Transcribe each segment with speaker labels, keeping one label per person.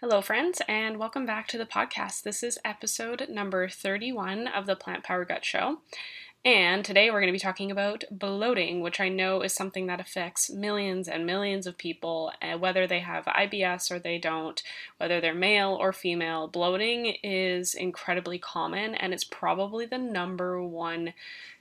Speaker 1: Hello, friends, and welcome back to the podcast. This is episode number 31 of the Plant Power Gut Show. And today we're going to be talking about bloating, which I know is something that affects millions and millions of people, uh, whether they have IBS or they don't, whether they're male or female. Bloating is incredibly common, and it's probably the number one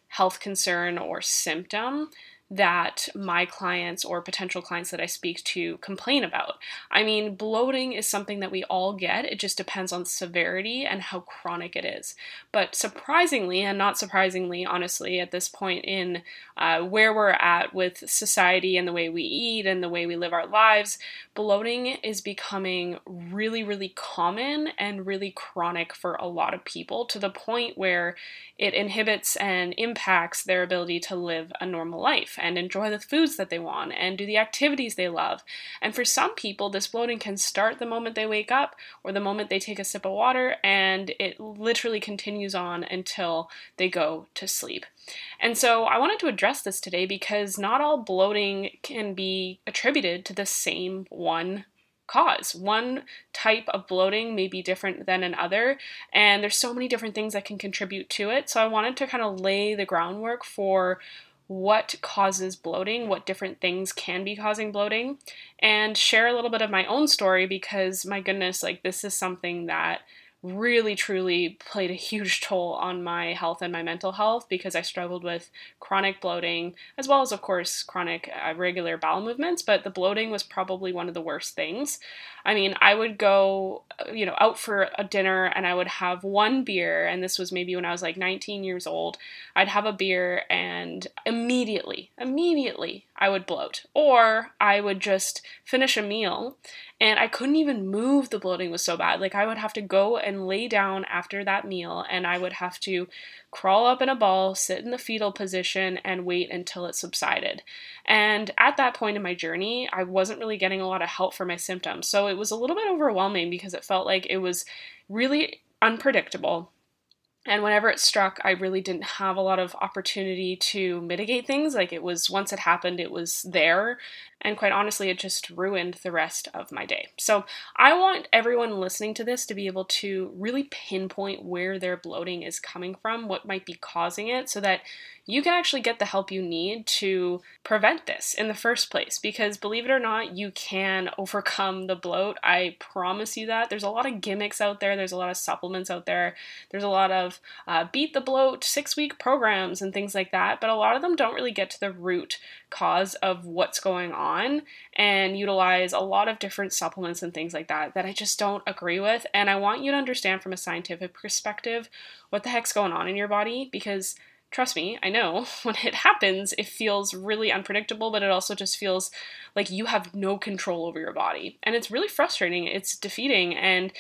Speaker 1: health concern or symptom that my clients or potential clients that I speak to complain about. I mean, bloating is something that we all get, it just depends on severity and how chronic it is. But surprisingly, and not surprisingly, honestly, at this point in uh, where we're at with society and the way we eat and the way we live our lives, bloating is becoming really, really common and really chronic for a lot of people to the point where it inhibits and impacts their ability to live a normal life and enjoy the foods that they want and do the activities they love. And for some people, this bloating can start the moment they wake up or the moment they take a sip of water, and it literally continues on until they go to sleep. And so I wanted to address this today because not all bloating can be attributed to the same one cause. One type of bloating may be different than another, and there's so many different things that can contribute to it. So I wanted to kind of lay the groundwork for what causes bloating, what different things can be causing bloating, and share a little bit of my own story because my goodness, like this is something that really truly played a huge toll on my health and my mental health because I struggled with chronic bloating as well as of course chronic uh, regular bowel movements but the bloating was probably one of the worst things. I mean, I would go uh, you know out for a dinner and I would have one beer and this was maybe when I was like 19 years old. I'd have a beer and immediately immediately I would bloat or I would just finish a meal and I couldn't even move. The bloating was so bad. Like I would have to go and lay down after that meal, and I would have to crawl up in a ball, sit in the fetal position, and wait until it subsided. And at that point in my journey, I wasn't really getting a lot of help for my symptoms. So it was a little bit overwhelming because it felt like it was really unpredictable and whenever it struck, I really didn't have a lot of opportunity to mitigate things. Like it was, once it happened, it was there. And quite honestly, it just ruined the rest of my day. So I want everyone listening to this to be able to really pinpoint where their bloating is coming from, what might be causing it, so that you can actually get the help you need to prevent this in the first place. Because believe it or not, you can overcome the bloat. I promise you that. There's a lot of gimmicks out there, there's a lot of supplements out there, there's a lot of uh, beat the bloat six week programs and things like that, but a lot of them don't really get to the root cause of what's going on and utilize a lot of different supplements and things like that that I just don't agree with. And I want you to understand from a scientific perspective what the heck's going on in your body because trust me, I know when it happens, it feels really unpredictable, but it also just feels like you have no control over your body. And it's really frustrating, it's defeating, and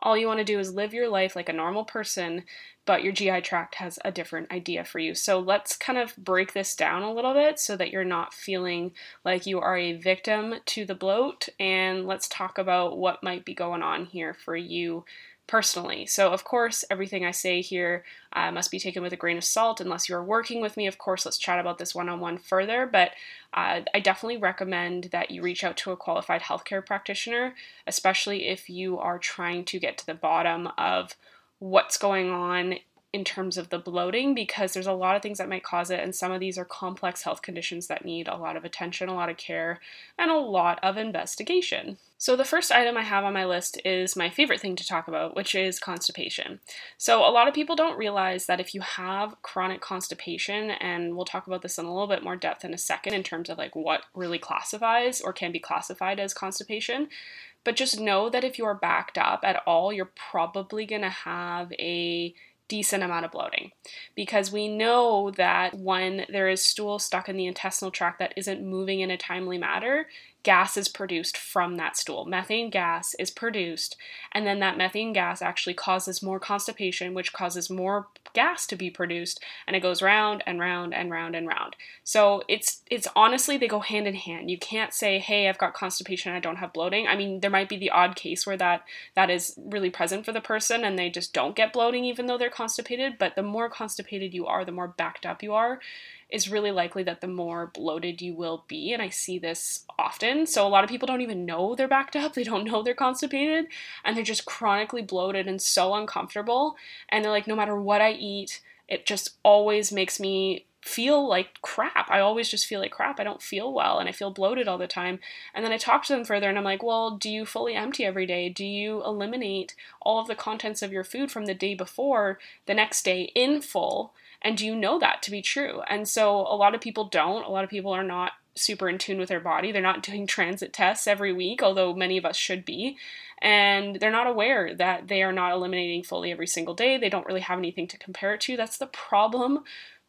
Speaker 1: all you want to do is live your life like a normal person, but your GI tract has a different idea for you. So let's kind of break this down a little bit so that you're not feeling like you are a victim to the bloat. And let's talk about what might be going on here for you personally. So, of course, everything I say here uh, must be taken with a grain of salt unless you're working with me. Of course, let's chat about this one on one further, but uh, I definitely recommend that you reach out to a qualified healthcare practitioner, especially if you are trying to get to the bottom of what's going on in terms of the bloating because there's a lot of things that might cause it, and some of these are complex health conditions that need a lot of attention, a lot of care, and a lot of investigation. So, the first item I have on my list is my favorite thing to talk about, which is constipation. So, a lot of people don't realize that if you have chronic constipation, and we'll talk about this in a little bit more depth in a second in terms of like what really classifies or can be classified as constipation, but just know that if you are backed up at all, you're probably going to have a decent amount of bloating. Because we know that when there is stool stuck in the intestinal tract that isn't moving in a timely manner, gas is produced from that stool. Methane gas is produced, and then that methane gas actually causes more constipation, which causes more gas to be produced and it goes round and round and round and round. So it's it's honestly they go hand in hand. You can't say, "Hey, I've got constipation, I don't have bloating." I mean, there might be the odd case where that that is really present for the person and they just don't get bloating even though they're constipated, but the more constipated you are, the more backed up you are is really likely that the more bloated you will be. And I see this often. So a lot of people don't even know they're backed up, they don't know they're constipated, and they're just chronically bloated and so uncomfortable. And they're like, no matter what I eat, it just always makes me feel like crap. I always just feel like crap. I don't feel well and I feel bloated all the time. And then I talk to them further and I'm like, well, do you fully empty every day? Do you eliminate all of the contents of your food from the day before the next day in full? And do you know that to be true? And so a lot of people don't. A lot of people are not super in tune with their body. They're not doing transit tests every week, although many of us should be. And they're not aware that they are not eliminating fully every single day. They don't really have anything to compare it to. That's the problem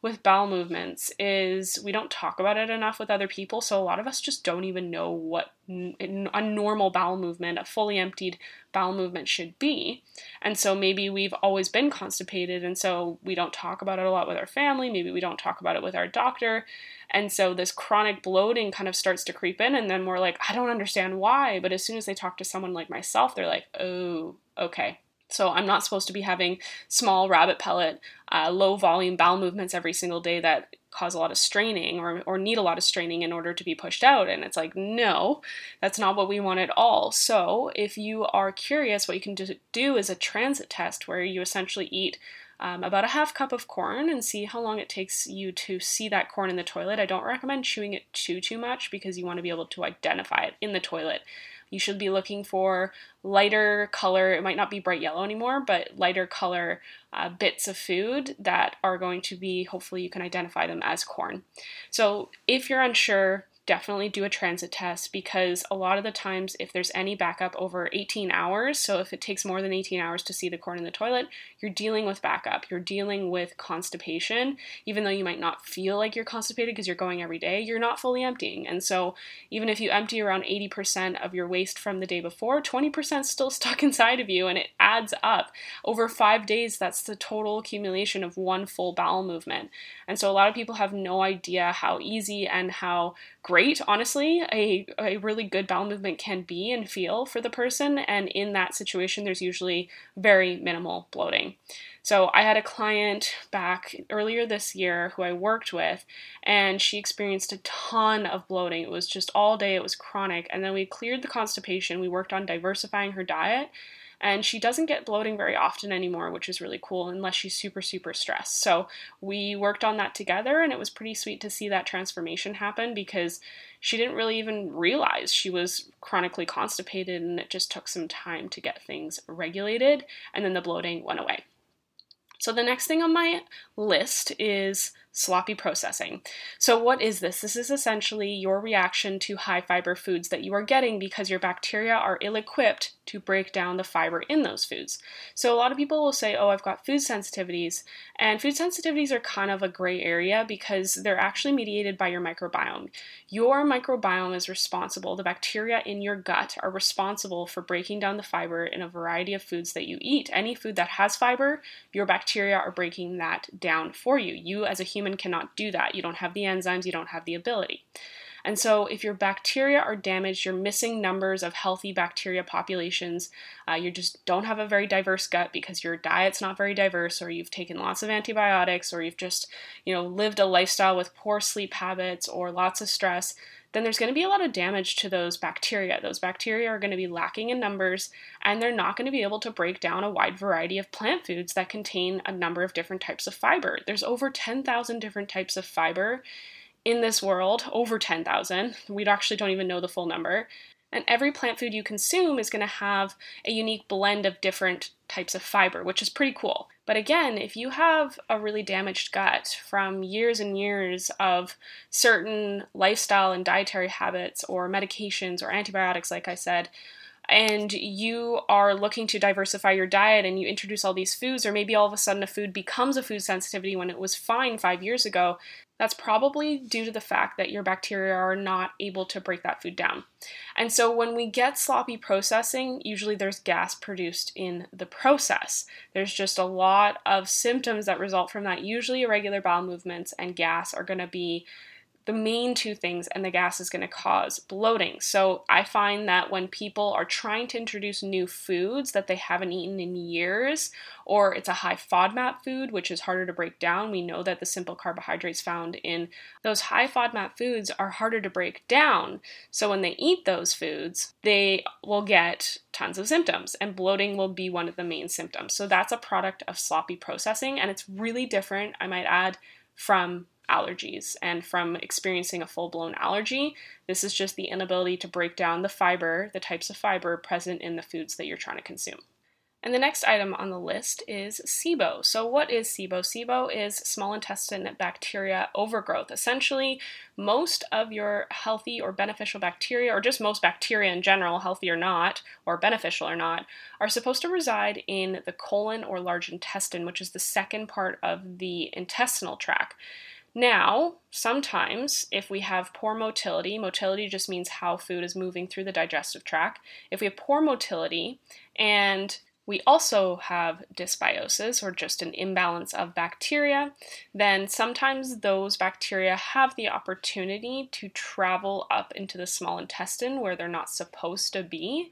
Speaker 1: with bowel movements is we don't talk about it enough with other people. So a lot of us just don't even know what a normal bowel movement a fully emptied bowel movement should be. And so maybe we've always been constipated and so we don't talk about it a lot with our family. Maybe we don't talk about it with our doctor. And so this chronic bloating kind of starts to creep in and then we're like I don't understand why. But as soon as they talk to someone like myself they're like oh okay so I'm not supposed to be having small rabbit pellet, uh, low volume bowel movements every single day that cause a lot of straining or, or need a lot of straining in order to be pushed out. And it's like, no, that's not what we want at all. So if you are curious, what you can do is a transit test where you essentially eat um, about a half cup of corn and see how long it takes you to see that corn in the toilet. I don't recommend chewing it too too much because you want to be able to identify it in the toilet. You should be looking for lighter color, it might not be bright yellow anymore, but lighter color uh, bits of food that are going to be, hopefully, you can identify them as corn. So if you're unsure, definitely do a transit test because a lot of the times, if there's any backup over 18 hours, so if it takes more than 18 hours to see the corn in the toilet, you're dealing with backup. You're dealing with constipation. Even though you might not feel like you're constipated because you're going every day, you're not fully emptying. And so, even if you empty around 80% of your waste from the day before, 20% is still stuck inside of you and it adds up. Over five days, that's the total accumulation of one full bowel movement. And so, a lot of people have no idea how easy and how great, honestly, a, a really good bowel movement can be and feel for the person. And in that situation, there's usually very minimal bloating. So I had a client back earlier this year who I worked with, and she experienced a ton of bloating. It was just all day, it was chronic. And then we cleared the constipation. We worked on diversifying her diet and she doesn't get bloating very often anymore, which is really cool unless she's super, super stressed. So we worked on that together, and it was pretty sweet to see that transformation happen because she didn't really even realize she was chronically constipated, and it just took some time to get things regulated, and then the bloating went away. So the next thing on my list is sloppy processing. So, what is this? This is essentially your reaction to high fiber foods that you are getting because your bacteria are ill equipped to break down the fiber in those foods. So, a lot of people will say, Oh, I've got food sensitivities. And food sensitivities are kind of a gray area because they're actually mediated by your microbiome. Your microbiome is responsible, the bacteria in your gut are responsible for breaking down the fiber in a variety of foods that you eat. Any food that has fiber, your bacteria are breaking that down for you. You, as a human, human cannot do that. You don't have the enzymes, you don't have the ability. And so, if your bacteria are damaged, you're missing numbers of healthy bacteria populations. Uh, you just don't have a very diverse gut because your diet's not very diverse, or you've taken lots of antibiotics, or you've just, you know, lived a lifestyle with poor sleep habits or lots of stress then there's going to be a lot of damage to those bacteria. Those bacteria are going to be lacking in numbers and they're not going to be able to break down a wide variety of plant foods that contain a number of different types of fiber. There's over 10,000 different types of fiber in this world, over 10,000. We actually don't even know the full number. And every plant food you consume is going to have a unique blend of different types of fiber, which is pretty cool. But again, if you have a really damaged gut from years and years of certain lifestyle and dietary habits or medications or antibiotics, like I said, and you are looking to diversify your diet and you introduce all these foods, or maybe all of a sudden a food becomes a food sensitivity when it was fine five years ago, that's probably due to the fact that your bacteria are not able to break that food down. And so when we get sloppy processing, usually there's gas produced in the process. There's just a lot of symptoms that result from that. Usually irregular bowel movements and gas are going to be the main two things, and the gas is going to cause bloating. So I find that when people are trying to introduce new foods that they haven't eaten in years, or it's a high FODMAP food, which is harder to break down, we know that the simple carbohydrates found in those high FODMAP foods are harder to break down. So when they eat those foods, they will get tons of symptoms, and bloating will be one of the main symptoms. So that's a product of sloppy processing, and it's really different, I might add, from allergies and from experiencing a full blown allergy. This is just the inability to break down the fiber, the types of fiber present in the foods that you're trying to consume. And the next item on the list is SIBO. So, what is SIBO? SIBO is small intestine bacteria overgrowth. Essentially, most of your healthy or beneficial bacteria, or just most bacteria in general, healthy or not, or beneficial or not, are supposed to reside in the colon or large intestine, which is the second part of the intestinal tract. Now, sometimes if we have poor motility, motility just means how food is moving through the digestive tract. If we have poor motility and we also have dysbiosis or just an imbalance of bacteria, then sometimes those bacteria have the opportunity to travel up into the small intestine where they're not supposed to be.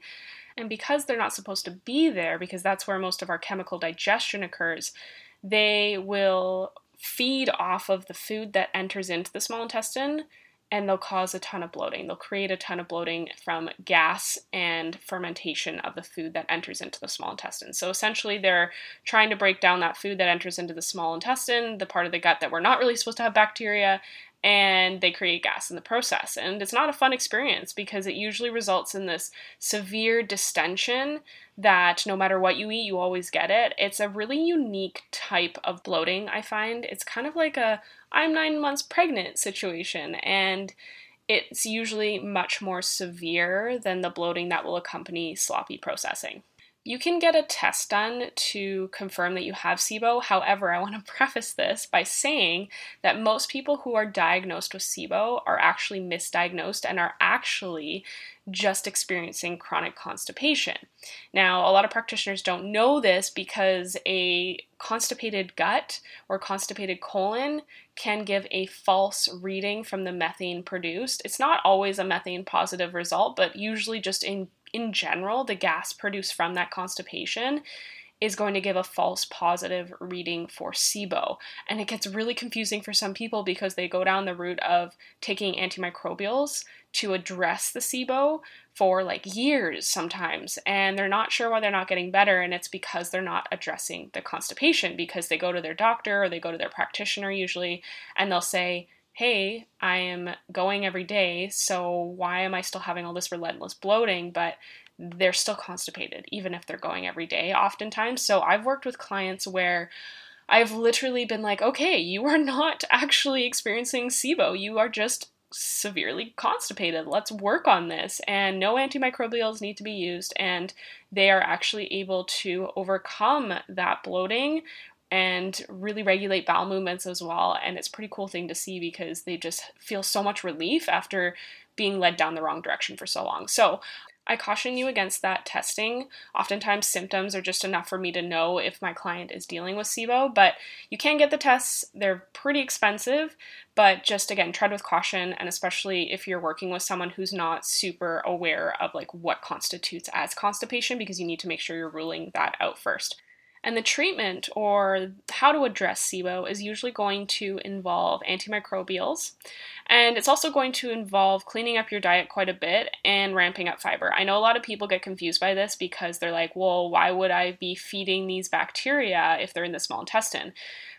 Speaker 1: And because they're not supposed to be there, because that's where most of our chemical digestion occurs, they will feed off of the food that enters into the small intestine and they'll cause a ton of bloating. They'll create a ton of bloating from gas and fermentation of the food that enters into the small intestine. So essentially, they're trying to break down that food that enters into the small intestine, the part of the gut that we're not really supposed to have bacteria, and they create gas in the process. And it's not a fun experience because it usually results in this severe distension that no matter what you eat, you always get it. It's a really unique type of bloating, I find. It's kind of like a I'm nine months pregnant situation. And it's usually much more severe than the bloating that will accompany sloppy processing. You can get a test done to confirm that you have SIBO. However, I want to preface this by saying that most people who are diagnosed with SIBO are actually misdiagnosed and are actually just experiencing chronic constipation. Now, a lot of practitioners don't know this because a constipated gut or constipated colon can give a false reading from the methane produced. It's not always a methane positive result, but usually just in in general, the gas produced from that constipation is going to give a false positive reading for SIBO. And it gets really confusing for some people because they go down the route of taking antimicrobials to address the SIBO for like years sometimes. And they're not sure why they're not getting better. And it's because they're not addressing the constipation because they go to their doctor or they go to their practitioner usually and they'll say, hey, I am going every day, so why am I still having all this relentless bloating? But they're still constipated, even if they're going every day, oftentimes. So I've worked with clients where I've literally been like, okay, you are not actually experiencing SIBO. You are just severely constipated. Let's work on this. And no antimicrobials need to be used. And they are actually able to overcome that bloating and really regulate bowel movements as well. And it's a pretty cool thing to see because they just feel so much relief after being led down the wrong direction for so long. So I caution you against that testing. Oftentimes, symptoms are just enough for me to know if my client is dealing with SIBO, but you can get the tests. They're pretty expensive, but just again, tread with caution, and especially if you're working with someone who's not super aware of like what constitutes as constipation, because you need to make sure you're ruling that out first. And the treatment or how to address SIBO is usually going to involve antimicrobials. And it's also going to involve cleaning up your diet quite a bit and ramping up fiber. I know a lot of people get confused by this because they're like, well, why would I be feeding these bacteria if they're in the small intestine?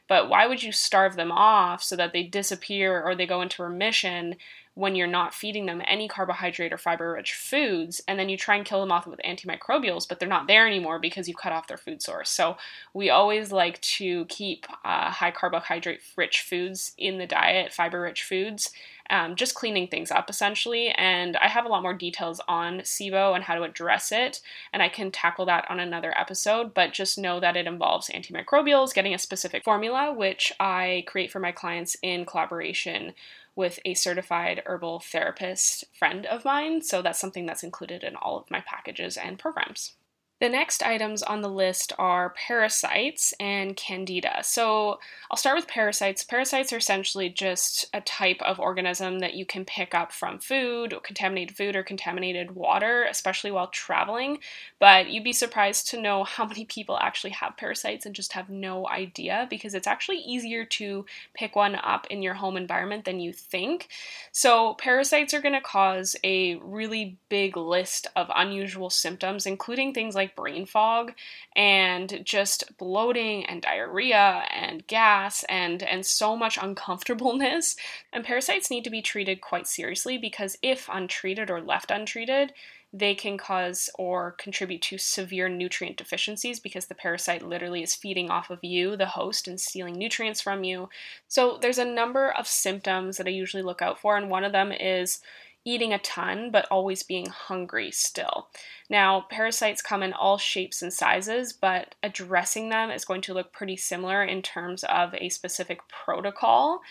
Speaker 1: But why would you starve them off so that they disappear or they go into remission when you're not feeding them any carbohydrate or fiber rich foods, and then you try and kill them off with antimicrobials, but they're not there anymore because you've cut off their food source. So we always like to keep uh, high carbohydrate rich foods in the diet, fiber rich foods, um, just cleaning things up essentially. And I have a lot more details on SIBO and how to address it, and I can tackle that on another episode. But just know that it involves antimicrobials, getting a specific formula, which I create for my clients in collaboration with a certified herbal therapist friend of mine. So that's something that's included in all of my packages and programs. The next items on the list are parasites and candida. So I'll start with parasites. Parasites are essentially just a type of organism that you can pick up from food, contaminated food, or contaminated water, especially while traveling. But you'd be surprised to know how many people actually have parasites and just have no idea because it's actually easier to pick one up in your home environment than you think. So parasites are going to cause a really big list of unusual symptoms, including things like like brain fog and just bloating and diarrhea and gas and and so much uncomfortableness. And parasites need to be treated quite seriously because if untreated or left untreated, they can cause or contribute to severe nutrient deficiencies because the parasite literally is feeding off of you, the host, and stealing nutrients from you. So, there's a number of symptoms that I usually look out for, and one of them is eating a ton but always being hungry still. Now, parasites come in all shapes and sizes, but addressing them is going to look pretty similar in terms of a specific protocol.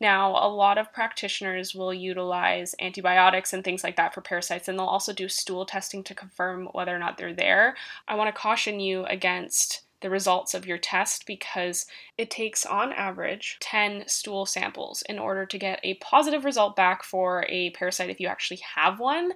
Speaker 1: Now, a lot of practitioners will utilize antibiotics and things like that for parasites, and they'll also do stool testing to confirm whether or not they're there. I want to caution you against the results of your test because it takes on average 10 stool samples in order to get a positive result back for a parasite if you actually have one.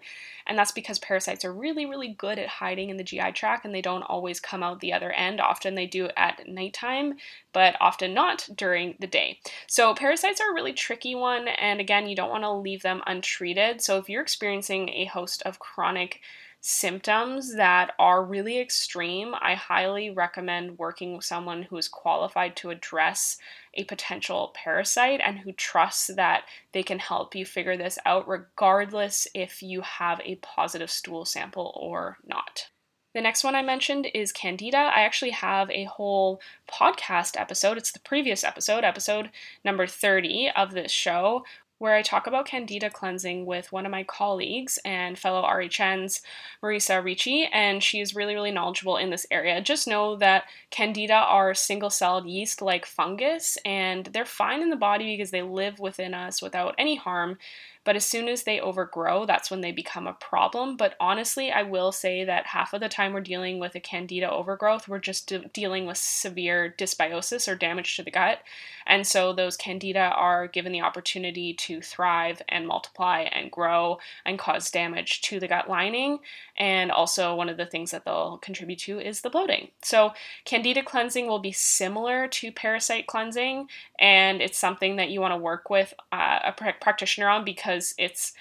Speaker 1: And that's because parasites are really, really good at hiding in the GI tract and they don't always come out the other end. Often they do at nighttime, but often not during the day. So, parasites are a really tricky one, and again, you don't want to leave them untreated. So, if you're experiencing a host of chronic symptoms that are really extreme, I highly recommend working with someone who is qualified to address a potential parasite and who trusts that they can help you figure this out, regardless if you have a positive stool sample or not. The next one I mentioned is Candida. I actually have a whole podcast episode. It's the previous episode, episode number 30 of this show, where I talk about candida cleansing with one of my colleagues and fellow RHNs, Marisa Ricci, and she's really, really knowledgeable in this area. Just know that candida are single celled yeast like fungus, and they're fine in the body because they live within us without any harm. But as soon as they overgrow, that's when they become a problem. But honestly, I will say that half of the time we're dealing with a candida overgrowth, we're just de- dealing with severe dysbiosis or damage to the gut. And so those candida are given the opportunity to thrive and multiply and grow and cause damage to the gut lining. And also, one of the things that they'll contribute to is the bloating. So, candida cleansing will be similar to parasite cleansing, and it's something that you want to work with uh, a practitioner on because because it's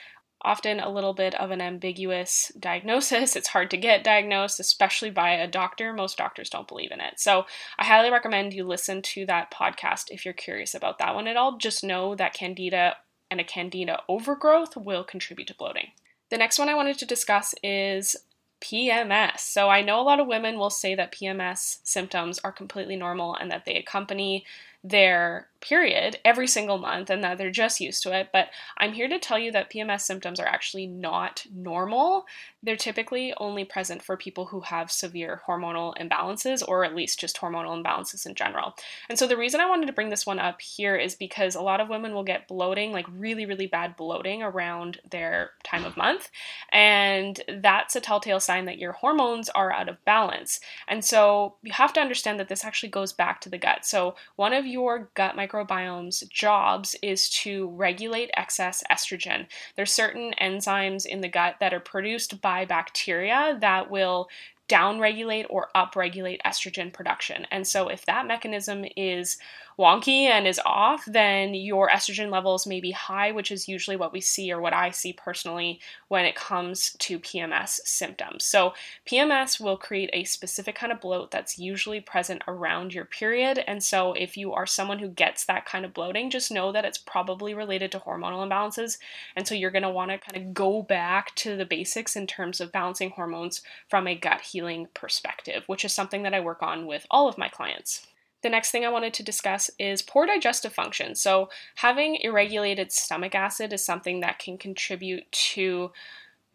Speaker 1: often a little bit of an ambiguous diagnosis. It's hard to get diagnosed, especially by a doctor. Most doctors don't believe in it. So I highly recommend you listen to that podcast if you're curious about that one at all. Just know that candida and a candida overgrowth will contribute to bloating. The next one I wanted to discuss is PMS. So I know a lot of women will say that PMS symptoms are completely normal and that they accompany their period every single month and that they're just used to it. But I'm here to tell you that PMS symptoms are actually not normal. They're typically only present for people who have severe hormonal imbalances or at least just hormonal imbalances in general. And so the reason I wanted to bring this one up here is because a lot of women will get bloating, like really, really bad bloating around their time of month. And that's a telltale sign that your hormones are out of balance. And so you have to understand that this actually goes back to the gut. So one of your gut microbiome's jobs is to regulate excess estrogen. There's certain enzymes in the gut that are produced by bacteria that will downregulate or upregulate estrogen production. And so if that mechanism is wonky and is off, then your estrogen levels may be high, which is usually what we see or what I see personally when it comes to PMS symptoms. So, PMS will create a specific kind of bloat that's usually present around your period. And so, if you are someone who gets that kind of bloating, just know that it's probably related to hormonal imbalances. And so, you're going to want to kind of go back to the basics in terms of balancing hormones from a gut healing perspective, which is something that I work on with all of my clients. The next thing I wanted to discuss is poor digestive function. So, having irregulated stomach acid is something that can contribute to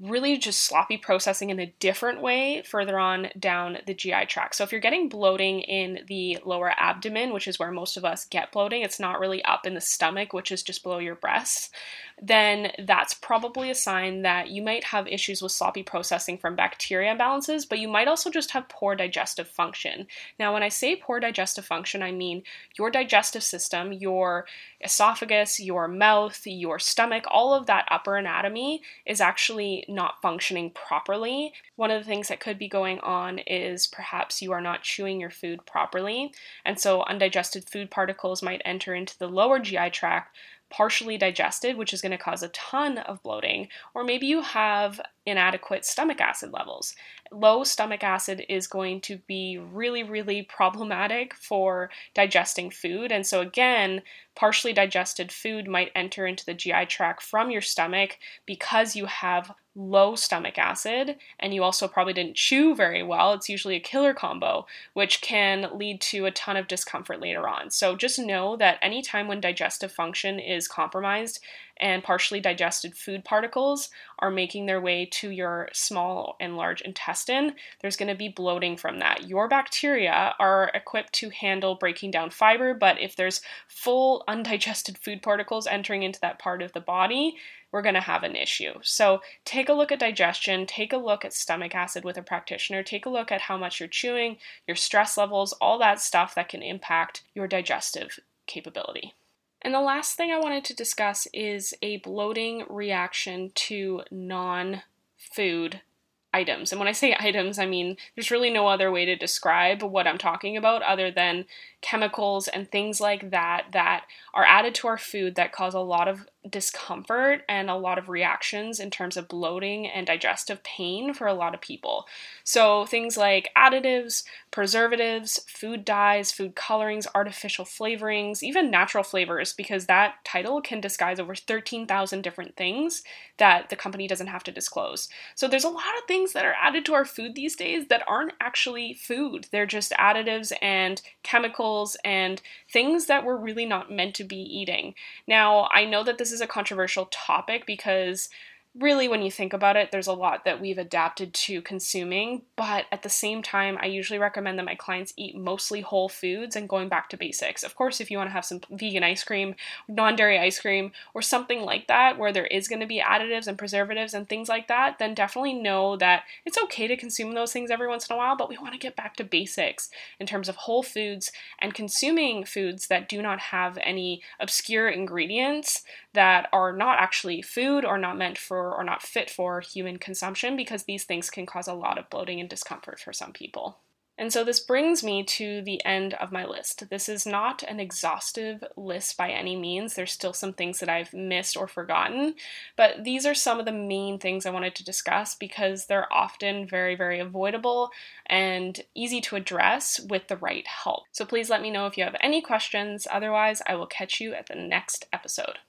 Speaker 1: really just sloppy processing in a different way further on down the GI tract. So if you're getting bloating in the lower abdomen, which is where most of us get bloating, it's not really up in the stomach, which is just below your breasts, then that's probably a sign that you might have issues with sloppy processing from bacteria imbalances, but you might also just have poor digestive function. Now, when I say poor digestive function, I mean your digestive system, your esophagus, your mouth, your stomach, all of that upper anatomy is actually not functioning properly. One of the things that could be going on is perhaps you are not chewing your food properly, and so undigested food particles might enter into the lower GI tract partially digested, which is going to cause a ton of bloating, or maybe you have inadequate stomach acid levels. Low stomach acid is going to be really, really problematic for digesting food. And so, again, partially digested food might enter into the GI tract from your stomach because you have low stomach acid and you also probably didn't chew very well. It's usually a killer combo, which can lead to a ton of discomfort later on. So just know that anytime when digestive function is compromised, and partially digested food particles are making their way to your small and large intestine, there's going to be bloating from that. Your bacteria are equipped to handle breaking down fiber, but if there's full undigested food particles entering into that part of the body, we're going to have an issue. So take a look at digestion, take a look at stomach acid with a practitioner, take a look at how much you're chewing, your stress levels, all that stuff that can impact your digestive capability. And the last thing I wanted to discuss is a bloating reaction to non food items. And when I say items, I mean there's really no other way to describe what I'm talking about other than chemicals and things like that that are added to our food that cause a lot of discomfort and a lot of reactions in terms of bloating and digestive pain for a lot of people. So, things like additives, preservatives, food dyes, food colorings, artificial flavorings, even natural flavors, because that title can disguise over 13,000 different things that the company doesn't have to disclose. So, there's a lot of things that are added to our food these days that aren't actually food, they're just additives and chemicals and things that we're really not meant to be eating. Now, I know that this is a controversial topic because really, when you think about it, there's a lot that we've adapted to consuming. But at the same time, I usually recommend that my clients eat mostly whole foods and going back to basics. Of course, if you want to have some vegan ice cream, non dairy ice cream, or something like that, where there is going to be additives and preservatives and things like that, then definitely know that it's okay to consume those things every once in a while. But we want to get back to basics in terms of whole foods and consuming foods that do not have any obscure ingredients that are not actually food or not meant for or not fit for human consumption because these things can cause a lot of bloating and discomfort for some people. And so this brings me to the end of my list. This is not an exhaustive list by any means. There's still some things that I've missed or forgotten, but these are some of the main things I wanted to discuss because they're often very, very avoidable and easy to address with the right help. So please let me know if you have any questions. Otherwise, I will catch you at the next episode.